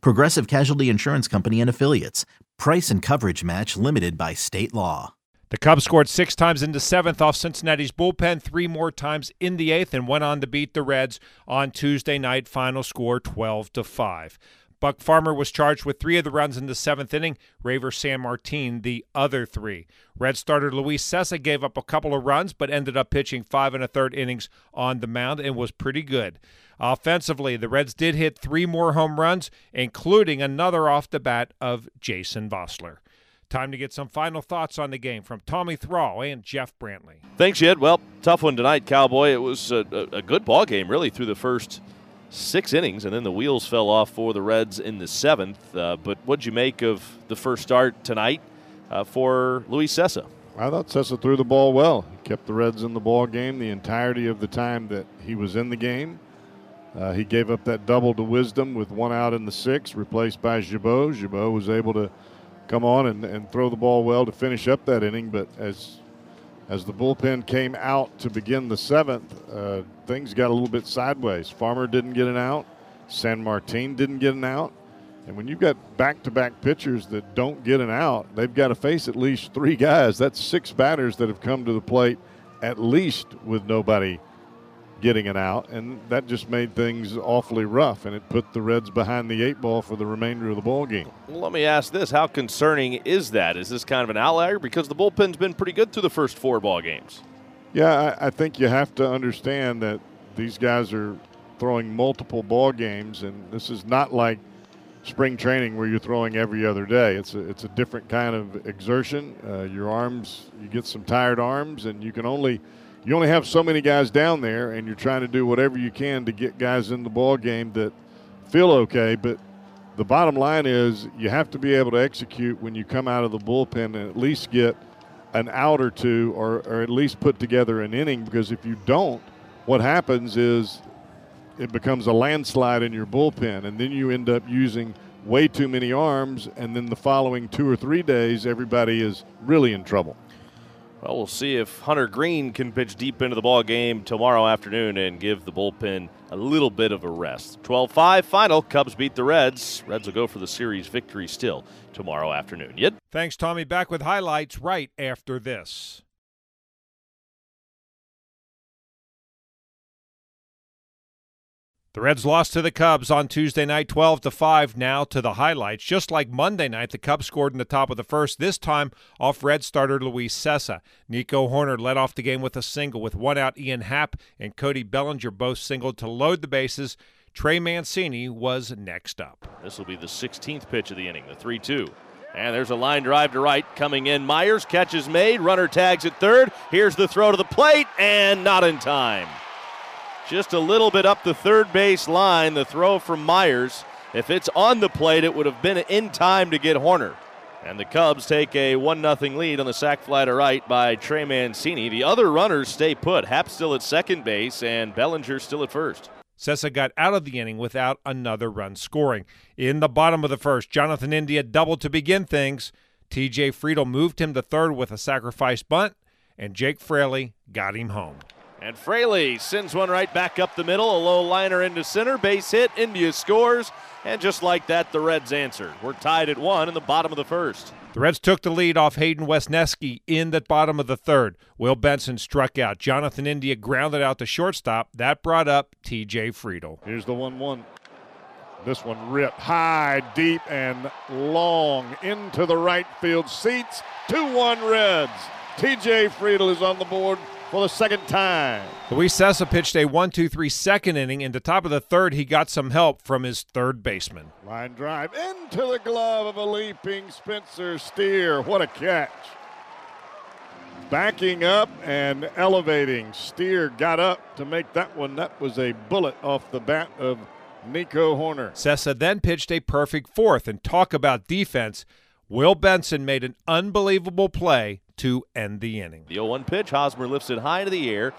Progressive Casualty Insurance Company and Affiliates. Price and coverage match limited by state law. The Cubs scored six times in the seventh off Cincinnati's bullpen, three more times in the eighth, and went on to beat the Reds on Tuesday night. Final score 12 to 5. Buck Farmer was charged with three of the runs in the seventh inning. Reiver Sanmartin, the other three. Red starter Luis Cessa gave up a couple of runs, but ended up pitching five and a third innings on the mound and was pretty good. Offensively, the Reds did hit three more home runs, including another off the bat of Jason Vosler. Time to get some final thoughts on the game from Tommy Thrall and Jeff Brantley. Thanks, Jed. Well, tough one tonight, Cowboy. It was a, a good ball game, really, through the first – six innings, and then the wheels fell off for the Reds in the seventh. Uh, but what'd you make of the first start tonight uh, for Luis Cessa? I thought Cessa threw the ball well. He kept the Reds in the ball game the entirety of the time that he was in the game. Uh, he gave up that double to Wisdom with one out in the sixth, replaced by Gibaut. Gibaut was able to come on and, and throw the ball well to finish up that inning, but as as the bullpen came out to begin the seventh, uh, things got a little bit sideways. Farmer didn't get an out. Sanmartin didn't get an out. And when you've got back to back pitchers that don't get an out, they've got to face at least three guys. That's six batters that have come to the plate at least with nobody getting it out, and that just made things awfully rough, and it put the Reds behind the eight ball for the remainder of the ball game. Well, let me ask this: How concerning is that? Is this kind of an outlier because the bullpen's been pretty good through the first four ball games? Yeah, I, I think you have to understand that these guys are throwing multiple ball games, and this is not like spring training where you're throwing every other day. It's a it's a different kind of exertion. Uh, your arms, you get some tired arms, and you can only you only have so many guys down there, and you're trying to do whatever you can to get guys in the ball game that feel okay. But the bottom line is you have to be able to execute when you come out of the bullpen and at least get an out or two, or, or at least put together an inning. Because if you don't, what happens is it becomes a landslide in your bullpen, and then you end up using way too many arms, and then the following two or three days, everybody is really in trouble. Well, we'll see if Hunter Greene can pitch deep into the ball game tomorrow afternoon and give the bullpen a little bit of a rest. 12-5 final. Cubs beat the Reds. Reds will go for the series victory still tomorrow afternoon. Yet. Thanks, Tommy. Back with highlights right after this. The Reds lost to the Cubs on Tuesday night 12 to 5 now to the highlights. Just like Monday night, the Cubs scored in the top of the first, this time off Red starter Luis Cessa. Nico Hoerner led off the game with a single with one out Ian Happ and Cody Bellinger both singled to load the bases. Trey Mancini was next up. This will be the 16th pitch of the inning, the 3 2. And there's a line drive to right coming in. Myers catches made, runner tags at third. Here's the throw to the plate, and not in time just a little bit up the third base line. The throw from Myers. If it's on the plate, it would have been in time to get Hoerner. And the Cubs take a 1 0 lead on the sac fly to right by Trey Mancini. The other runners stay put. Happ still at second base and Bellinger still at first. Cessa got out of the inning without another run scoring. In the bottom of the first, Jonathan India doubled to begin things. TJ Friedl moved him to third with a sacrifice bunt, and Jake Fraley got him home. And Fraley sends one right back up the middle, a low liner into center, base hit, India scores, and just like that, the Reds answer. We're tied at one in the bottom of the first. The Reds took the lead off Hayden Wesneski in the bottom of the third. Will Benson struck out. Jonathan India grounded out the shortstop. That brought up TJ Friedl. Here's the 1 1. This one ripped high, deep, and long into the right field seats. 2 1 Reds. TJ Friedl is on the board for the second time. Luis Cessa pitched a 1 2 3 second inning. In the top of the third, he got some help from his third baseman. Line drive into the glove of a leaping Spencer Steer. What a catch. Backing up and elevating. Steer got up to make that one. That was a bullet off the bat of Nico Hoerner. Cessa then pitched a perfect fourth, and talk about defense. Will Benson made an unbelievable play to end the inning. The 0 1 pitch, Hosmer lifts it high into the air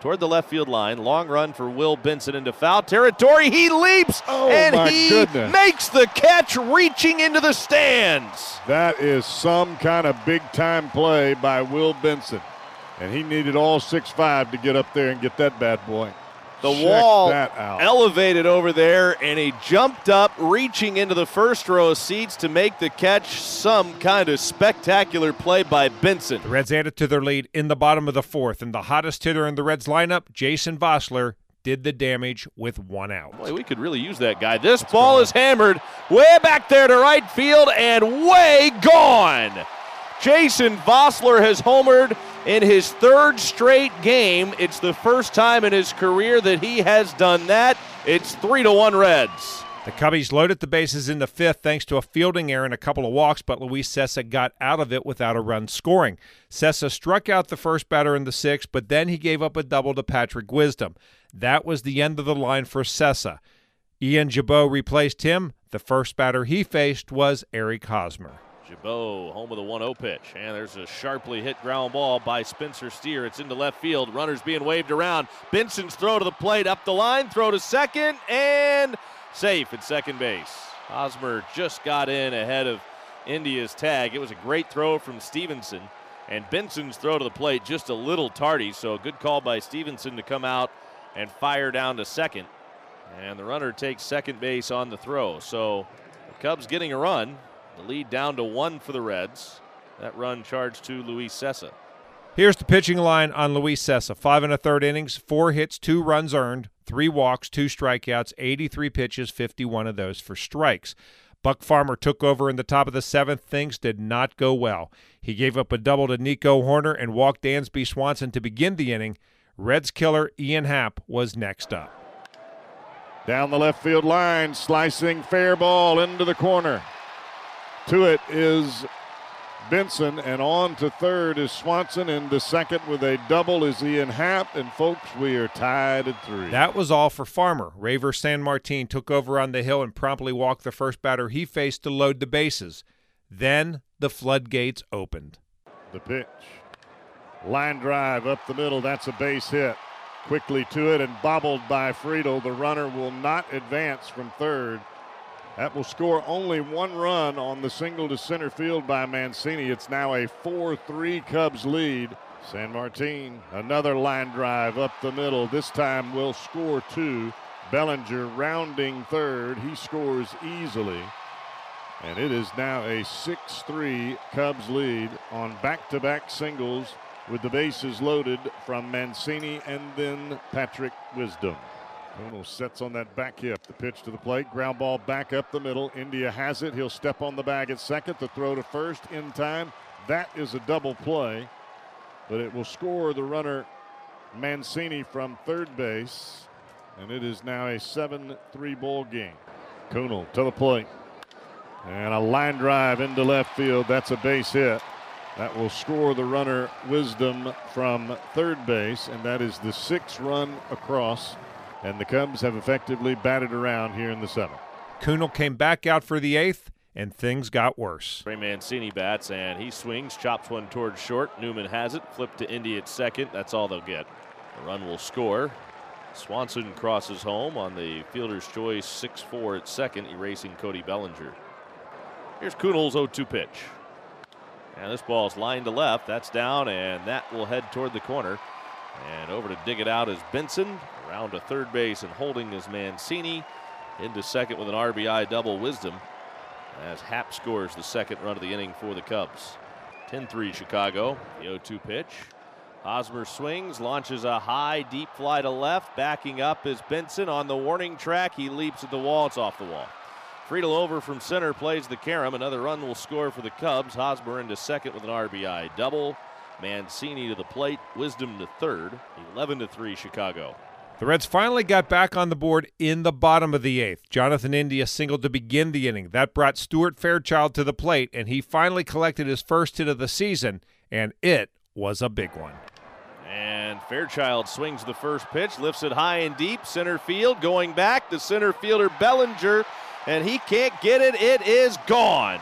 toward the left field line. Long run for Will Benson into foul territory. He leaps oh and he goodness. makes the catch, reaching into the stands. That is some kind of big time play by Will Benson. And he needed all six five to get up there and get that bad boy. The Check wall elevated over there, and he jumped up, reaching into the first row of seats to make the catch. Some kind of spectacular play by Benson. The Reds added to their lead in the bottom of the fourth, and the hottest hitter in the Reds lineup, Jason Vosler, did the damage with one out. Boy, we could really use that guy. This ball is hammered way back there to right field and way gone. Jason Vosler has homered in his third straight game. It's the first time in his career that he has done that. It's three to one Reds. The Cubbies loaded the bases in the fifth thanks to a fielding error and a couple of walks, but Luis Cessa got out of it without a run scoring. Cessa struck out the first batter in the sixth, but then he gave up a double to Patrick Wisdom. That was the end of the line for Cessa. Ian Gibaut replaced him. The first batter he faced was Eric Hosmer. Gibaut home with a 1 0 pitch. And there's a sharply hit ground ball by Spencer Steer. It's into left field. Runners being waved around. Benson's throw to the plate, up the line, throw to second, and safe at second base. Hosmer just got in ahead of India's tag. It was a great throw from Stephenson. And Benson's throw to the plate just a little tardy, so a good call by Stephenson to come out and fire down to second. And the runner takes second base on the throw. So the Cubs getting a run. The lead down to one for the Reds. That run charged to Luis Cessa. Here's the pitching line on Luis Cessa. Five and a third innings, four hits, two runs earned, three walks, two strikeouts, 83 pitches, 51 of those for strikes. Buck Farmer took over in the top of the seventh. Things did not go well. He gave up a double to Nico Hoerner and walked Dansby Swanson to begin the inning. Reds killer Ian Happ was next up. Down the left field line, slicing fair ball into the corner. To it is Benson, and on to third is Swanson. Into second with a double is Ian Happ. And folks, we are tied at three. That was all for Farmer. Reiver Sanmartin took over on the hill and promptly walked the first batter he faced to load the bases. Then the floodgates opened. The pitch. Line drive up the middle. That's a base hit. Quickly to it and bobbled by Friedl. The runner will not advance from third. That will score only one run on the single to center field by Mancini. It's now a 4 3 Cubs lead. Sanmartin, another line drive up the middle. This time will score two. Bellinger rounding third. He scores easily. And it is now a 6 3 Cubs lead on back to back singles with the bases loaded from Mancini and then Patrick Wisdom. Bono sets on that back hip. The pitch to the plate. Ground ball back up the middle. India has it. He'll step on the bag at second. The throw to first in time. That is a double play, but it will score the runner Mancini from third base. And it is now a 7 3 ball game. Kuhnel to the plate. And a line drive into left field. That's a base hit. That will score the runner Wisdom from third base, and that is the sixth run across. And the Cubs have effectively batted around here in the seventh. Kuhnel came back out for the eighth, and things got worse. Ray Mancini bats, and he swings, chops one towards short. Newman has it, flipped to Indy at second. That's all they'll get. The run will score. Swanson crosses home on the fielder's choice 6 4 at second, erasing Cody Bellinger. Here's Kuhnel's 0 2 pitch. And this ball is lined to left. That's down, and that will head toward the corner. And over to dig it out is Benson. Around to third base and holding is Mancini. Into second with an RBI double Wisdom. As Happ scores the second run of the inning for the Cubs. 10 3 Chicago. The 0 2 pitch. Hosmer swings, launches a high, deep fly to left. Backing up is Benson on the warning track. He leaps at the wall. It's off the wall. Friedl over from center plays the carom. Another run will score for the Cubs. Hosmer into second with an RBI double. Mancini to the plate. Wisdom to third. 11 to 3 Chicago. The Reds finally got back on the board in the bottom of the eighth. Jonathan India singled to begin the inning. That brought Stuart Fairchild to the plate, and he finally collected his first hit of the season, and it was a big one. And Fairchild swings the first pitch, lifts it high and deep, center field, going back. The center fielder Bellinger and he can't get it. It is gone.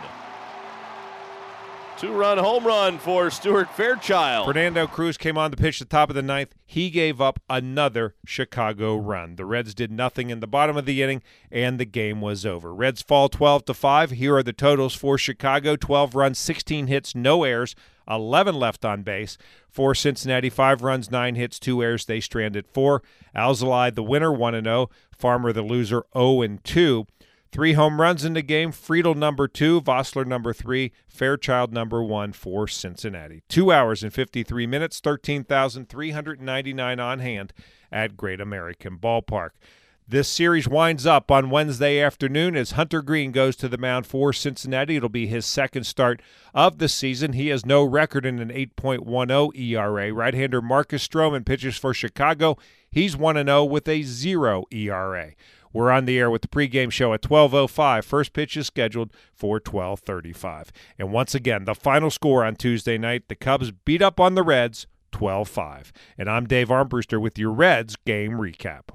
Two run home run for Stuart Fairchild. Fernando Cruz came on the pitch the top of the ninth. He gave up another Chicago run. The Reds did nothing in the bottom of the inning, and the game was over. Reds fall 12 to 5. Here are the totals for Chicago 12 runs, 16 hits, no errors, 11 left on base. For Cincinnati, 5 runs, 9 hits, 2 errors. They stranded 4. Alzolay, the winner, 1 0. Farmer, the loser, 0 2. Three home runs in the game. Friedl number two, Vosler number three, Fairchild number one for Cincinnati. Two hours and 53 minutes, 13,399 on hand at Great American Ballpark. This series winds up on Wednesday afternoon as Hunter Greene goes to the mound for Cincinnati. It'll be his second start of the season. He has no record in an 8.10 ERA. Right hander Marcus Stroman pitches for Chicago. He's 1 0 with a 0 ERA. We're on the air with the pregame show at 12:05. First pitch is scheduled for 12:35. And once again, the final score on Tuesday night, the Cubs beat up on the Reds 12-5. And I'm Dave Armbruster with your Reds game recap.